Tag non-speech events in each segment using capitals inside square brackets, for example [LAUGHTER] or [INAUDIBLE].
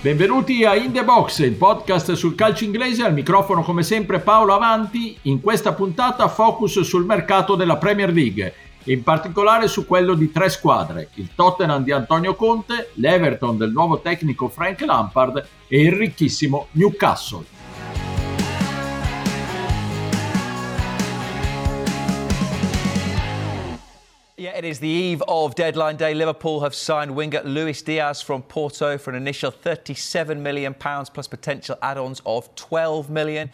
Benvenuti a In The Box, il podcast sul calcio inglese, al microfono come sempre Paolo Avanti, in questa puntata focus sul mercato della Premier League, in particolare su quello di tre squadre, il Tottenham di Antonio Conte, l'Everton del nuovo tecnico Frank Lampard e il ricchissimo Newcastle. Yeah, it is the eve of deadline day. Liverpool have signed winger Luis Diaz from Porto for an initial 37 million pounds plus potential add-ons of 12 million.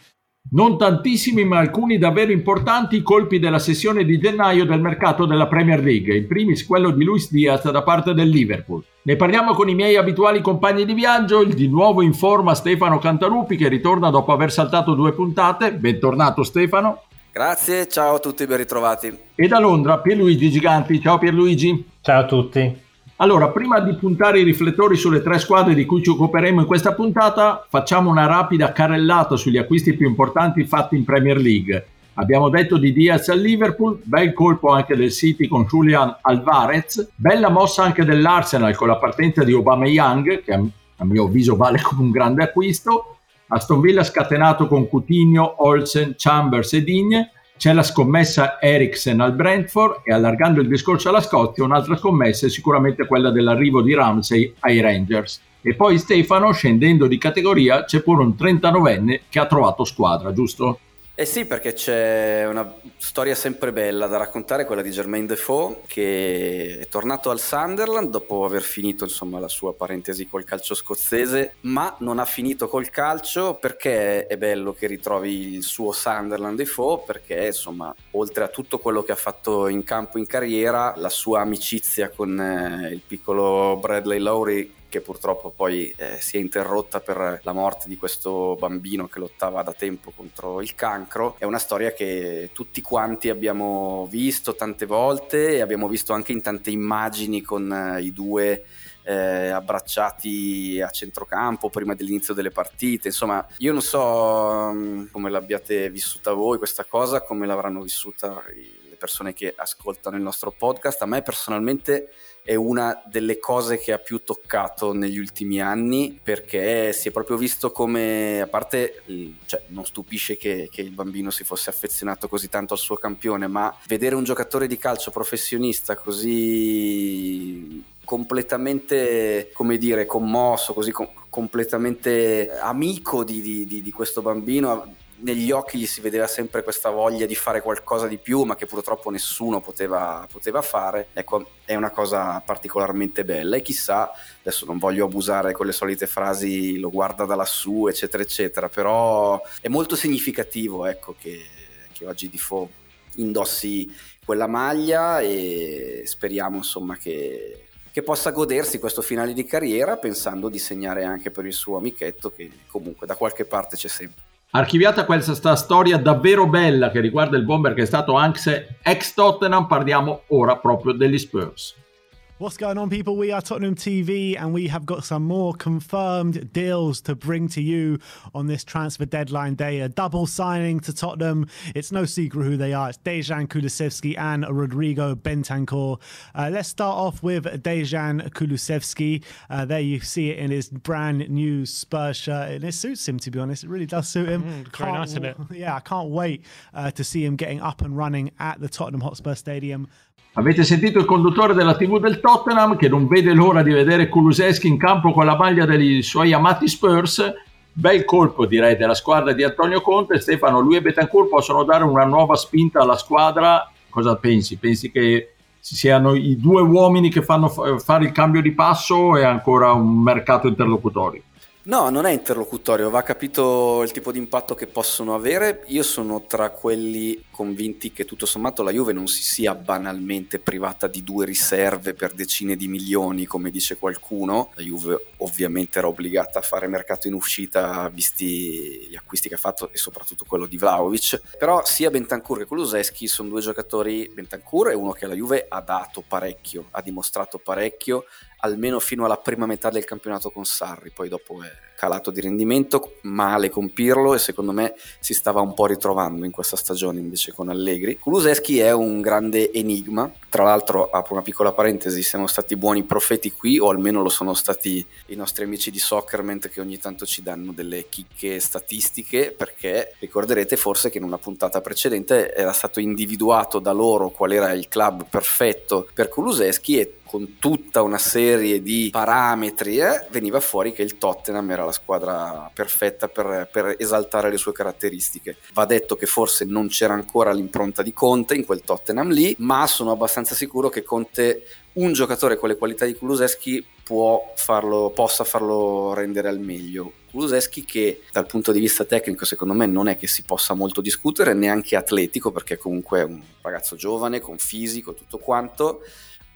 Non tantissimi, ma alcuni davvero importanti colpi della sessione di gennaio del mercato della Premier League, in primis quello di Luis Diaz da parte del Liverpool. Ne parliamo con i miei abituali compagni di viaggio, il di nuovo in forma Stefano Cantalupi che ritorna dopo aver saltato due puntate. Bentornato Stefano. Grazie, ciao a tutti, ben ritrovati. E da Londra Pierluigi Giganti. Ciao Pierluigi. Ciao a tutti. Allora, prima di puntare i riflettori sulle tre squadre di cui ci occuperemo in questa puntata, facciamo una rapida carrellata sugli acquisti più importanti fatti in Premier League. Abbiamo detto di Diaz al Liverpool, bel colpo anche del City con Julian Alvarez, bella mossa anche dell'Arsenal con la partenza di Aubameyang, che a mio avviso vale come un grande acquisto, Aston Villa scatenato con Coutinho, Olsen, Chambers e Digne. C'è la scommessa Eriksen al Brentford e allargando il discorso alla Scozia, un'altra scommessa è sicuramente quella dell'arrivo di Ramsey ai Rangers. E poi Stefano, scendendo di categoria, c'è pure un 39enne che ha trovato squadra, giusto? Eh sì, perché c'è una storia sempre bella da raccontare, quella di Jermaine Defoe, che è tornato al Sunderland dopo aver finito insomma, la sua parentesi col calcio scozzese, ma non ha finito col calcio perché è bello che ritrovi il suo Sunderland Defoe, perché insomma, oltre a tutto quello che ha fatto in campo in carriera, la sua amicizia con eh, il piccolo Bradley Lowry che purtroppo poi eh, si è interrotta per la morte di questo bambino che lottava da tempo contro il cancro. È una storia che tutti quanti abbiamo visto tante volte e abbiamo visto anche in tante immagini con eh, i due eh, abbracciati a centrocampo prima dell'inizio delle partite. Insomma, io non so um, come l'abbiate vissuta voi questa cosa, come l'avranno vissuta le persone che ascoltano il nostro podcast. A me personalmente è una delle cose che ha più toccato negli ultimi anni perché si è proprio visto come, a parte, cioè, non stupisce che, che, il bambino si fosse affezionato così tanto al suo campione, ma vedere un giocatore di calcio professionista così completamente, come dire, commosso, così com- completamente amico di, di, di questo bambino negli occhi gli si vedeva sempre questa voglia di fare qualcosa di più, ma che purtroppo nessuno poteva, poteva, fare. Ecco, è una cosa particolarmente bella. E chissà, adesso non voglio abusare con le solite frasi lo guarda da lassù, eccetera, eccetera, però è molto significativo ecco, che, che oggi Difo indossi quella maglia e speriamo insomma che, che possa godersi questo finale di carriera pensando di segnare anche per il suo amichetto che comunque da qualche parte c'è sempre. Archiviata questa storia davvero bella che riguarda il bomber che è stato anche ex Tottenham, parliamo ora proprio degli Spurs. What's going on, people? We are Tottenham TV, and we have got some more confirmed deals to bring to you on this transfer deadline day. A double signing to Tottenham. It's no secret who they are. It's Dejan Kulusevski and Rodrigo Bentancur. Uh, let's start off with Dejan Kulusevski. Uh, there you see it in his brand new Spurs shirt, and it suits him. To be honest, it really does suit him. Mm, very nice, isn't it? [LAUGHS] Yeah, I can't wait uh, to see him getting up and running at the Tottenham Hotspur Stadium. Avete sentito il conduttore della TV del Tottenham che non vede l'ora di vedere Kuluseschi in campo con la maglia dei suoi amati Spurs. Bel colpo direi della squadra di Antonio Conte. Stefano, lui e Betancourt possono dare una nuova spinta alla squadra. Cosa pensi? Pensi che siano i due uomini che fanno fare il cambio di passo e ancora un mercato interlocutorio? No, non è interlocutorio, va capito il tipo di impatto che possono avere. Io sono tra quelli convinti che tutto sommato la Juve non si sia banalmente privata di due riserve per decine di milioni, come dice qualcuno. La Juve ovviamente era obbligata a fare mercato in uscita, visti gli acquisti che ha fatto e soprattutto quello di Vlaovic. Però sia Bentancur che Kuluseschi sono due giocatori. Bentancur è uno che alla Juve ha dato parecchio, ha dimostrato parecchio almeno fino alla prima metà del campionato con Sarri, poi dopo è calato di rendimento, male con Pirlo e secondo me si stava un po' ritrovando in questa stagione invece con Allegri. Kuluseschi è un grande enigma, tra l'altro apro una piccola parentesi, siamo stati buoni profeti qui o almeno lo sono stati i nostri amici di Soccerment che ogni tanto ci danno delle chicche statistiche perché ricorderete forse che in una puntata precedente era stato individuato da loro qual era il club perfetto per Kuluseschi e con tutta una serie di parametri, eh, veniva fuori che il Tottenham era la squadra perfetta per, per, esaltare le sue caratteristiche. Va detto che forse non c'era ancora l'impronta di Conte in quel Tottenham lì, ma sono abbastanza sicuro che Conte, un giocatore con le qualità di Kuluseschi, farlo, possa farlo rendere al meglio. Kuluseschi che dal punto di vista tecnico secondo me non è che si possa molto discutere, neanche atletico perché comunque è un ragazzo giovane, con fisico, tutto quanto,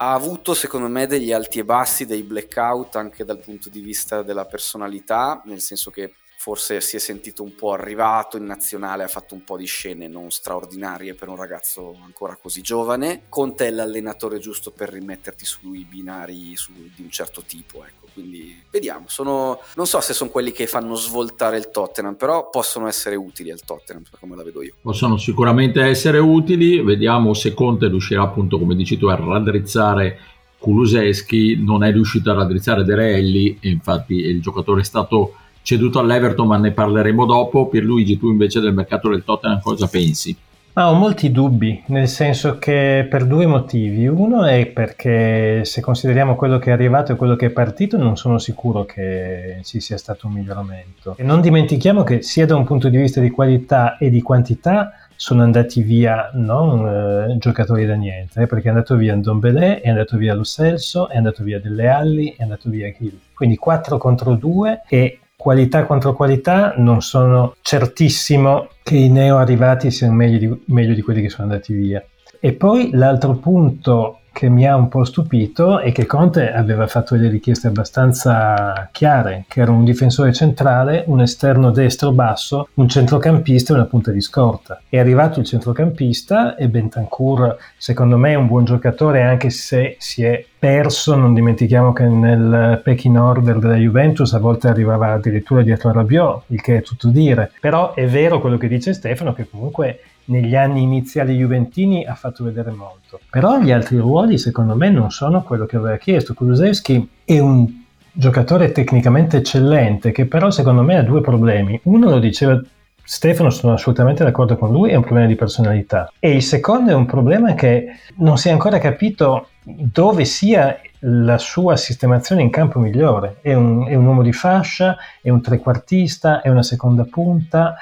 ha avuto secondo me degli alti e bassi, dei blackout anche dal punto di vista della personalità, nel senso che forse si è sentito un po' arrivato in nazionale, ha fatto un po' di scene non straordinarie per un ragazzo ancora così giovane. Conte è l'allenatore giusto per rimetterti sui binari su, di un certo tipo, ecco. Quindi vediamo, sono, non so se sono quelli che fanno svoltare il Tottenham, però possono essere utili al Tottenham, come la vedo io. Possono sicuramente essere utili, vediamo se Conte riuscirà appunto, come dici tu, a raddrizzare Kuluseschi, non è riuscito a raddrizzare De Reelli, infatti il giocatore è stato ceduto all'Everton, ma ne parleremo dopo. Pierluigi, tu invece del mercato del Tottenham cosa pensi? Ah, ho molti dubbi, nel senso che per due motivi. Uno è perché se consideriamo quello che è arrivato e quello che è partito, non sono sicuro che ci sia stato un miglioramento. E non dimentichiamo che sia da un punto di vista di qualità e di quantità sono andati via non eh, giocatori da niente, eh, perché è andato via Ndombele, è andato via Lo Celso, è andato via Delle Alli, è andato via Hill. Quindi 4 contro 2 e qualità contro qualità non sono certissimo che i neo arrivati siano meglio di, meglio di quelli che sono andati via. E poi l'altro punto che mi ha un po' stupito è che Conte aveva fatto delle richieste abbastanza chiare, che era un difensore centrale, un esterno destro basso, un centrocampista e una punta di scorta. È arrivato il centrocampista e Bentancur secondo me è un buon giocatore anche se si è perso, non dimentichiamo che nel pecking order della Juventus a volte arrivava addirittura dietro a Rabiot, il che è tutto dire. Però è vero quello che dice Stefano che comunque negli anni iniziali juventini ha fatto vedere molto. Però gli altri ruoli secondo me non sono quello che aveva chiesto. Kulusevski è un giocatore tecnicamente eccellente che però secondo me ha due problemi. Uno lo diceva Stefano, sono assolutamente d'accordo con lui, è un problema di personalità. E il secondo è un problema che non si è ancora capito dove sia la sua sistemazione in campo migliore. È un, è un uomo di fascia, è un trequartista, è una seconda punta.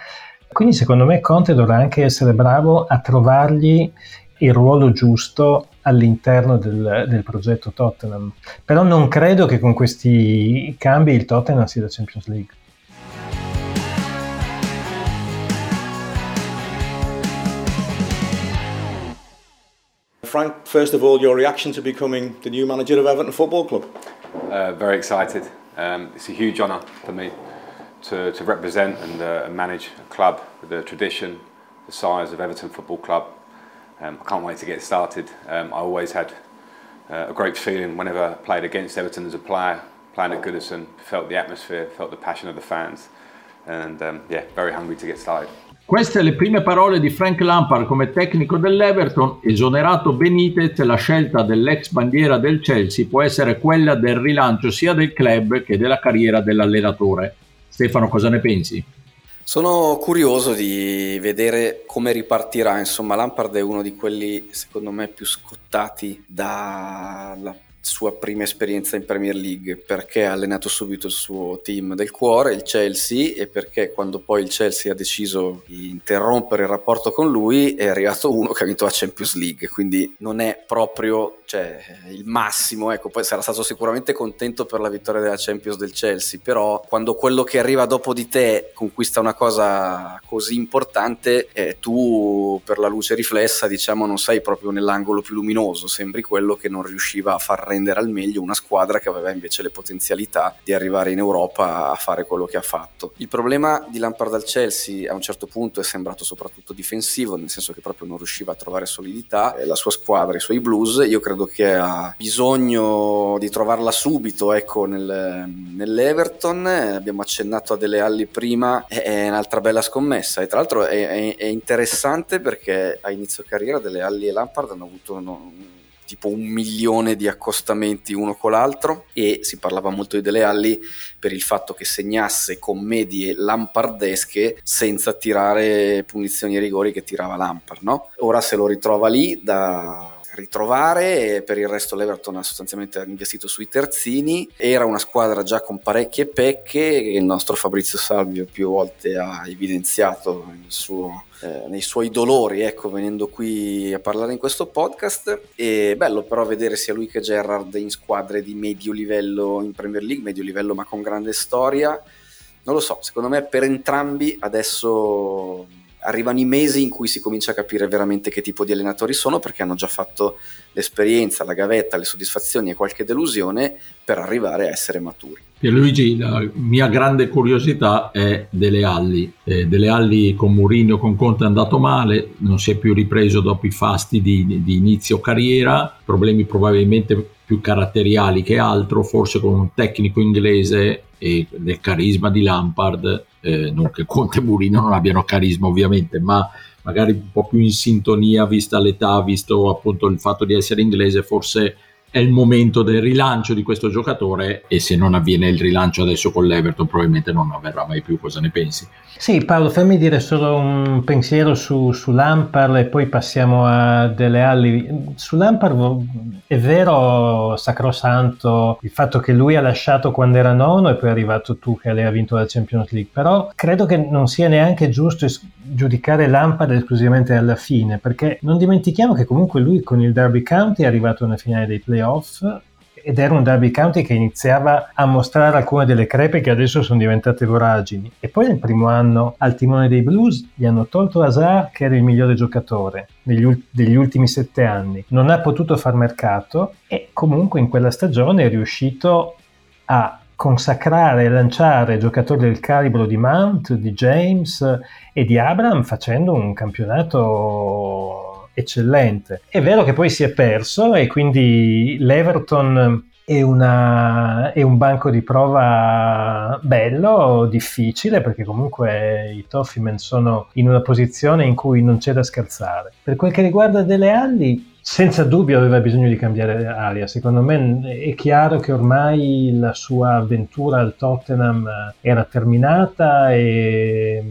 Quindi secondo me Conte dovrà anche essere bravo a trovargli il ruolo giusto all'interno del, del, progetto Tottenham. Però non credo che con questi cambi il Tottenham sia la Champions League. Frank, first of all, your reaction to becoming the new manager of Everton Football Club? Uh, very excited. Um, it's a huge honour for me. To, to represent and, uh, and manage a club with a tradition the size of Everton Football Club. Um, I can't wait to get started. Um, I always had uh, a great feeling whenever I played against Everton as a player, playing at Goodison, felt the atmosphere, felt the passion of the fans, and um, yeah, very hungry to get started. Queste le prime parole di Frank Lampard come tecnico dell'Everton. Esonerato Benitez, la scelta dell'ex bandiera del Chelsea può essere quella del rilancio sia del club che della carriera dell'allenatore. Stefano, cosa ne pensi? Sono curioso di vedere come ripartirà, insomma Lampard è uno di quelli secondo me più scottati dalla sua prima esperienza in Premier League perché ha allenato subito il suo team del cuore, il Chelsea, e perché quando poi il Chelsea ha deciso di interrompere il rapporto con lui è arrivato uno che ha vinto la Champions League, quindi non è proprio cioè, il massimo, ecco, poi sarà stato sicuramente contento per la vittoria della Champions del Chelsea, però quando quello che arriva dopo di te conquista una cosa così importante, eh, tu per la luce riflessa diciamo non sei proprio nell'angolo più luminoso, sembri quello che non riusciva a far rendere rendere al meglio una squadra che aveva invece le potenzialità di arrivare in Europa a fare quello che ha fatto. Il problema di Lampard al Chelsea a un certo punto è sembrato soprattutto difensivo, nel senso che proprio non riusciva a trovare solidità. La sua squadra, i suoi blues, io credo che ha bisogno di trovarla subito ecco, nel, nell'Everton. Abbiamo accennato a delle Alli prima, è un'altra bella scommessa e tra l'altro è, è, è interessante perché a inizio carriera delle Alli e Lampard hanno avuto uno, tipo un milione di accostamenti uno con l'altro e si parlava molto di Dele Alli per il fatto che segnasse commedie lampardesche senza tirare punizioni e rigori che tirava Lampard, no? Ora se lo ritrova lì da ritrovare per il resto l'Everton ha sostanzialmente investito sui terzini. Era una squadra già con parecchie pecche che il nostro Fabrizio Salvio più volte ha evidenziato suo, eh, nei suoi dolori ecco venendo qui a parlare in questo podcast. E bello però vedere sia lui che Gerrard in squadre di medio livello in Premier League medio livello ma con grande storia. Non lo so secondo me per entrambi adesso arrivano i mesi in cui si comincia a capire veramente che tipo di allenatori sono perché hanno già fatto l'esperienza, la gavetta, le soddisfazioni e qualche delusione per arrivare a essere maturi. Pierluigi, la mia grande curiosità è delle Alli. Eh, delle Alli con Mourinho, con Conte è andato male, non si è più ripreso dopo i fasti di, di inizio carriera, problemi probabilmente più caratteriali che altro, forse con un tecnico inglese e del carisma di Lampard eh, non che Conte e Mourinho non abbiano carisma ovviamente, ma magari un po' più in sintonia vista l'età, visto appunto il fatto di essere inglese, forse è il momento del rilancio di questo giocatore e se non avviene il rilancio adesso con l'Everton probabilmente non avverrà mai più, cosa ne pensi? Sì Paolo, fammi dire solo un pensiero su, su Lampard e poi passiamo a delle ali. Su Lampard è vero sacrosanto il fatto che lui ha lasciato quando era nono e poi è arrivato tu che ha vinto la Champions League, però credo che non sia neanche giusto giudicare Lampard esclusivamente alla fine, perché non dimentichiamo che comunque lui con il Derby County è arrivato alla finale dei playoff ed era un Derby County che iniziava a mostrare alcune delle crepe che adesso sono diventate voragini. E poi nel primo anno al timone dei Blues gli hanno tolto Hazard che era il migliore giocatore degli, degli ultimi sette anni. Non ha potuto far mercato e comunque in quella stagione è riuscito a consacrare e lanciare giocatori del calibro di Mount, di James e di Abraham facendo un campionato eccellente. È vero che poi si è perso e quindi l'Everton è, una, è, un banco di prova bello, difficile, perché comunque i Toffeemen sono in una posizione in cui non c'è da scherzare. Per quel che riguarda Dele Alli, senza dubbio aveva bisogno di cambiare aria. Secondo me è chiaro che ormai la sua avventura al Tottenham era terminata e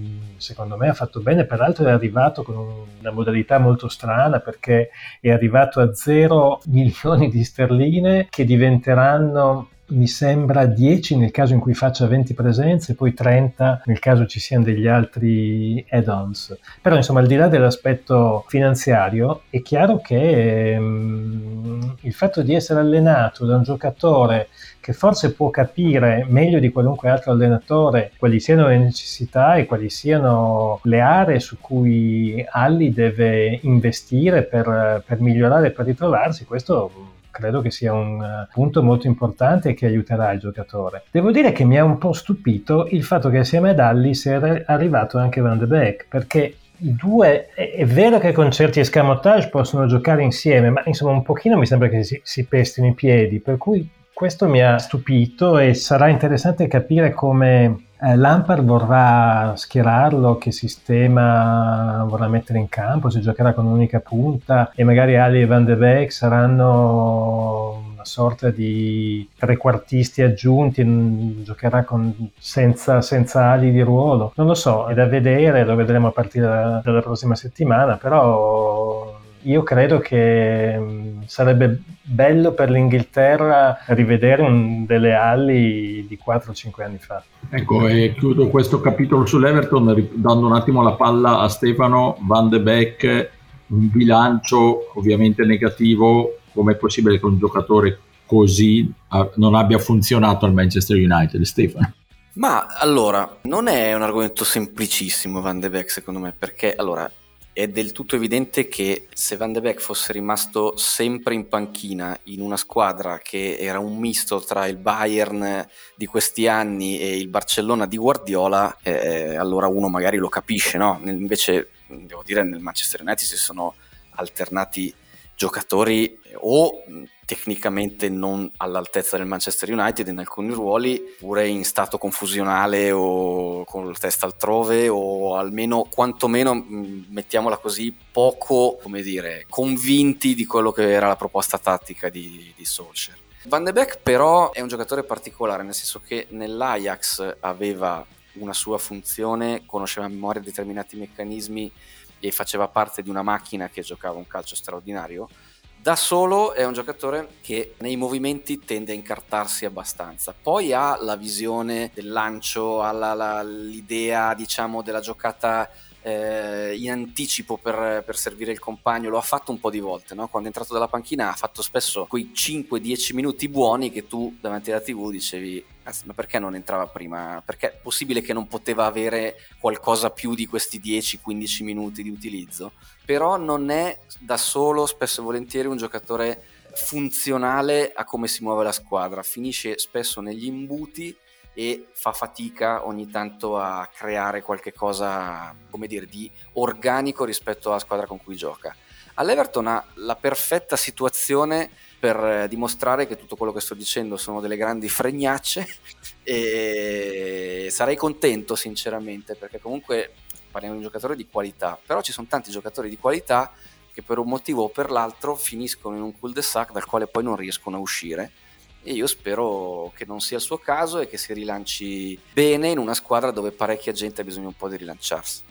secondo me ha fatto bene, peraltro è arrivato con una modalità molto strana perché è arrivato a 0 milioni di sterline che diventeranno mi sembra 10 nel caso in cui faccia 20 presenze, poi 30 nel caso ci siano degli altri add-ons. Però insomma al di là dell'aspetto finanziario è chiaro che ehm, il fatto di essere allenato da un giocatore che forse può capire meglio di qualunque altro allenatore quali siano le necessità e quali siano le aree su cui Alli deve investire per, per migliorare e per ritrovarsi, questo credo che sia un eh, punto molto importante che aiuterà il giocatore. Devo dire che mi ha un po' stupito il fatto che assieme ad Alli sia arrivato anche Van de Beek, perché i due è, vero che con certi escamotage possono giocare insieme, ma insomma un pochino mi sembra che si, si pestino i piedi, per cui questo mi ha stupito e sarà interessante capire come eh, Lampard vorrà schierarlo, che sistema vorrà mettere in campo, se giocherà con un'unica punta e magari Ali e Van de Beek saranno una sorta di trequartisti aggiunti, giocherà con, senza, senza ali di ruolo. Non lo so, è da vedere, lo vedremo a partire da, dalla prossima settimana, però io credo che mm, sarebbe bello per l'Inghilterra rivedere un, delle ali di 4-5 anni fa. Ecco, e chiudo questo capitolo sull'Everton dando un attimo la palla a Stefano Van de Beek, un bilancio ovviamente negativo, com'è possibile che un giocatore così non abbia funzionato al Manchester United, Stefano? Ma allora, non è un argomento semplicissimo Van de Beek secondo me, perché allora è del tutto evidente che se Van de Beek fosse rimasto sempre in panchina in una squadra che era un misto tra il Bayern di questi anni e il Barcellona di Guardiola, eh, allora uno magari lo capisce, no? Invece, devo dire, nel Manchester United si sono alternati giocatori o tecnicamente non all'altezza del Manchester United in alcuni ruoli, pure in stato confusionale o con la testa altrove o almeno quantomeno, mettiamola così, poco, come dire, convinti di quello che era la proposta tattica di, di Solskjaer. Van de Beek però è un giocatore particolare, nel senso che nell'Ajax aveva una sua funzione, conosceva a memoria determinati meccanismi e faceva parte di una macchina che giocava un calcio straordinario. Da solo è un giocatore che nei movimenti tende a incartarsi abbastanza. Poi ha la visione del lancio, ha la, la, l'idea, diciamo, della giocata eh, in anticipo per, per, servire il compagno, lo ha fatto un po' di volte, no? quando è entrato dalla panchina ha fatto spesso quei 5-10 minuti buoni che tu davanti alla tv dicevi ma perché non entrava prima? Perché è possibile che non poteva avere qualcosa più di questi 10-15 minuti di utilizzo? Però non è da solo, spesso e volentieri, un giocatore funzionale a come si muove la squadra, finisce spesso negli imbuti e fa fatica ogni tanto a creare qualche cosa, come dire, di organico rispetto alla squadra con cui gioca. All'Everton ha la perfetta situazione per eh, dimostrare che tutto quello che sto dicendo sono delle grandi fregnacce [LAUGHS] e sarei contento sinceramente perché comunque parliamo di un giocatore di qualità, però ci sono tanti giocatori di qualità che per un motivo o per l'altro finiscono in un cul-de-sac dal quale poi non riescono a uscire e io spero che non sia il suo caso e che si rilanci bene in una squadra dove parecchia gente ha bisogno un po' di rilanciarsi.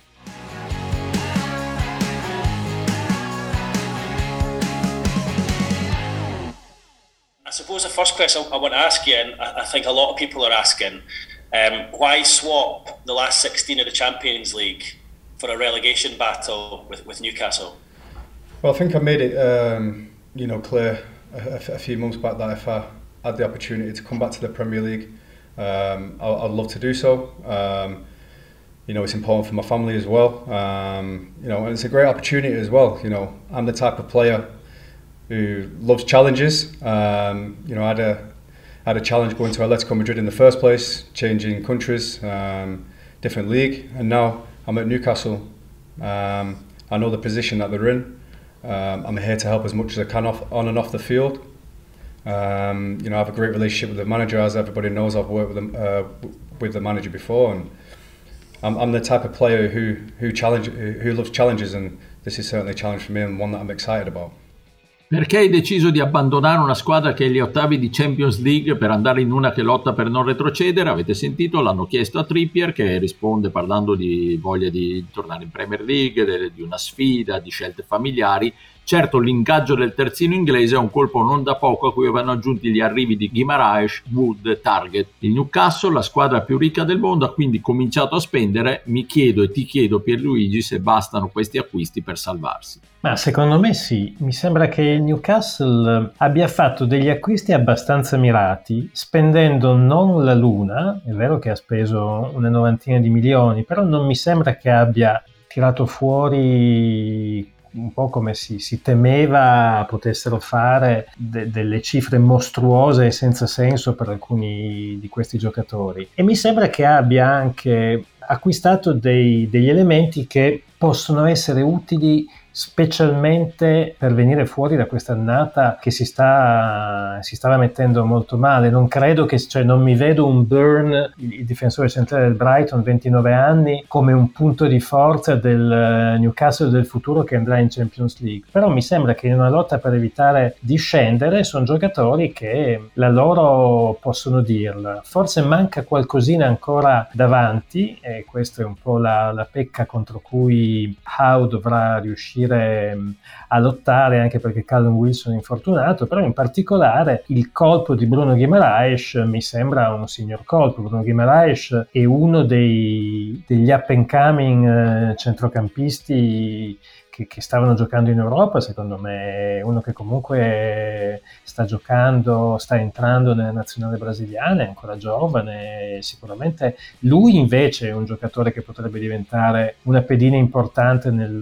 I suppose the first question I want to ask you, and I think a lot of people are asking, um, why swap the last 16 of the Champions League for a relegation battle with, with Newcastle? Well, I think I made it, um, you know, clear a, a, few months back that if I had the opportunity to come back to the Premier League, um, I, I'd love to do so. Um, you know, it's important for my family as well. Um, you know, and it's a great opportunity as well. You know, I'm the type of player who loves challenges. Um, you know, I had a had a challenge going to Atletico Madrid in the first place, changing countries, um, different league, and now I'm at Newcastle. Um, I know the position that they're in. I'm here to help as much as I can off, on and off the field. Um, you know, I have a great relationship with the manager, as everybody knows. I've worked with them uh, with the manager before, and I'm, I'm the type of player who who challenge who loves challenges, and this is certainly a challenge for me and one that I'm excited about. Perché hai deciso di abbandonare una squadra che è agli ottavi di Champions League per andare in una che lotta per non retrocedere? Avete sentito, l'hanno chiesto a Trippier che risponde parlando di voglia di tornare in Premier League, di una sfida, di scelte familiari Certo l'ingaggio del terzino inglese è un colpo non da poco a cui vanno aggiunti gli arrivi di Guimaraes, Wood Target. Il Newcastle, la squadra più ricca del mondo, ha quindi cominciato a spendere. Mi chiedo e ti chiedo Pierluigi se bastano questi acquisti per salvarsi. Ma secondo me sì, mi sembra che il Newcastle abbia fatto degli acquisti abbastanza mirati, spendendo non la luna, è vero che ha speso una novantina di milioni, però non mi sembra che abbia tirato fuori un po' come si, si temeva potessero fare de, delle cifre mostruose e senza senso per alcuni di questi giocatori. E mi sembra che abbia anche acquistato dei, degli elementi che possono essere utili specialmente per venire fuori da questa annata che si, sta, si stava mettendo molto male. Non credo che, cioè, non mi vedo un Burn, il difensore centrale del Brighton, 29 anni, come un punto di forza del eh, Newcastle del futuro che andrà in Champions League. Però mi sembra che in una lotta per evitare di scendere sono giocatori che la loro possono dirla. Forse manca qualcosina ancora davanti e questa è un po' la, la pecca contro cui Howe dovrà riuscire riuscire mm, a lottare anche perché Callum Wilson è infortunato, però in particolare il colpo di Bruno Guimaraes mi sembra un signor colpo. Bruno Guimaraes è uno dei, degli up and coming eh, centrocampisti che, che, stavano giocando in Europa, secondo me uno che comunque sta giocando, sta entrando nella nazionale brasiliana, è ancora giovane, sicuramente lui invece è un giocatore che potrebbe diventare una pedina importante nel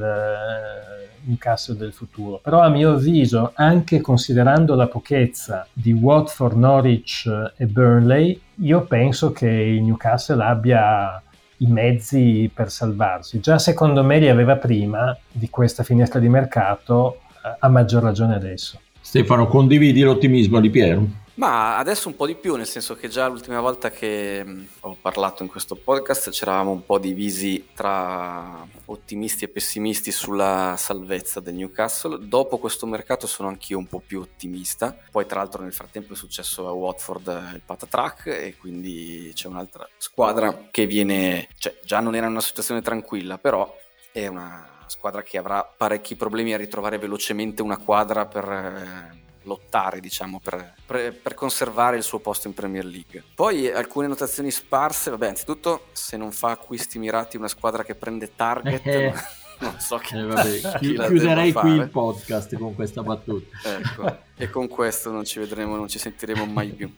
Newcastle del futuro. Però a mio avviso, anche considerando la pochezza di Watford, Norwich e Burnley, io penso che il Newcastle abbia i mezzi per salvarsi. Già secondo me li aveva prima di questa finestra di mercato, a maggior ragione adesso. Stefano, condividi l'ottimismo di Piero? Ma adesso un po' di più, nel senso che già l'ultima volta che mm, ho parlato in questo podcast c'eravamo un po' divisi tra ottimisti e pessimisti sulla salvezza del Newcastle. Dopo questo mercato sono anch'io un po' più ottimista. Poi tra l'altro nel frattempo è successo a Watford il patatrack e quindi c'è un'altra squadra che viene, cioè già non era una situazione tranquilla, però è una squadra che avrà parecchi problemi a ritrovare velocemente una quadra per eh, lottare, diciamo, per, per, per, conservare il suo posto in Premier League. Poi alcune notazioni sparse, vabbè, anzitutto se non fa acquisti mirati una squadra che prende target... Eh. [LAUGHS] non so che, eh, vabbè, [LAUGHS] chi chiuderei qui il podcast con questa battuta. ecco, e con questo non ci vedremo, non ci sentiremo mai più.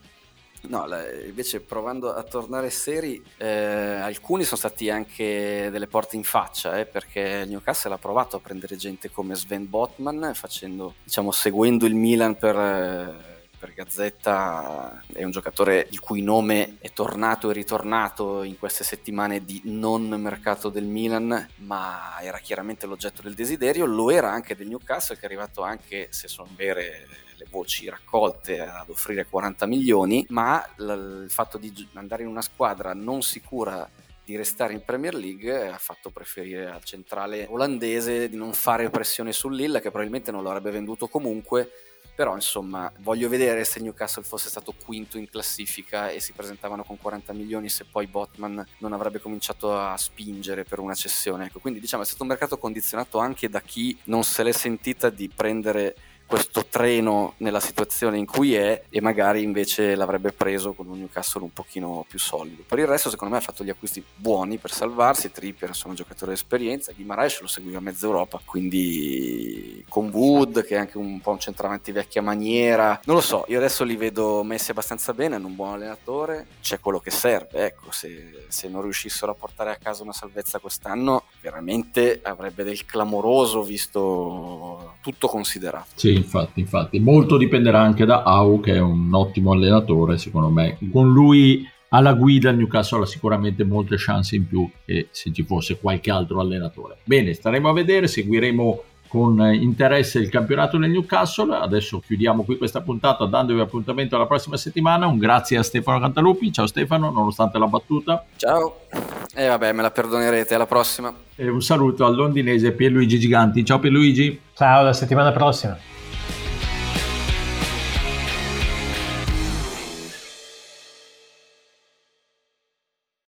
No, invece provando a tornare seri, eh, alcuni sono stati anche delle porte in faccia, eh, perché il Newcastle ha provato a prendere gente come Sven Botman, facendo, diciamo, seguendo il Milan per, per Gazzetta, è un giocatore il cui nome è tornato e ritornato in queste settimane di non mercato del Milan, ma era chiaramente l'oggetto del desiderio, lo era anche del Newcastle, che è arrivato anche, se sono vere le voci raccolte ad offrire 40 milioni, ma il fatto di andare in una squadra non sicura di restare in Premier League ha fatto preferire al centrale olandese di non fare pressione sull'Illa che probabilmente non lo avrebbe venduto comunque. Però insomma voglio vedere se Newcastle fosse stato quinto in classifica e si presentavano con 40 milioni se poi Botman non avrebbe cominciato a spingere per una cessione. Ecco quindi diciamo è stato un mercato condizionato anche da chi non se l'è sentita di prendere questo treno nella situazione in cui è e magari invece l'avrebbe preso con un Newcastle un pochino più solido. Per il resto secondo me ha fatto gli acquisti buoni per salvarsi, Trippier insomma un giocatore di esperienza, Guimaraes lo seguiva a mezza Europa, quindi con Wood che è anche un po' un centravanti vecchia maniera, non lo so, io adesso li vedo messi abbastanza bene, hanno un buon allenatore, c'è quello che serve, ecco, se, se non riuscissero a portare a casa una salvezza quest'anno veramente avrebbe del clamoroso visto tutto considerato. Sì, infatti, infatti. Molto dipenderà anche da Au, che è un ottimo allenatore, secondo me. Con lui alla guida il Newcastle ha sicuramente molte chance in più che se ci fosse qualche altro allenatore. Bene, staremo a vedere, seguiremo con interesse il campionato del Newcastle. Adesso chiudiamo qui questa puntata dandovi appuntamento alla prossima settimana. Un grazie a Stefano Cantalupi. Ciao Stefano, nonostante la battuta. Ciao. E eh vabbè, me la perdonerete, alla prossima. E un saluto al londinese Pierluigi Giganti. Ciao Pierluigi. Ciao, alla settimana prossima.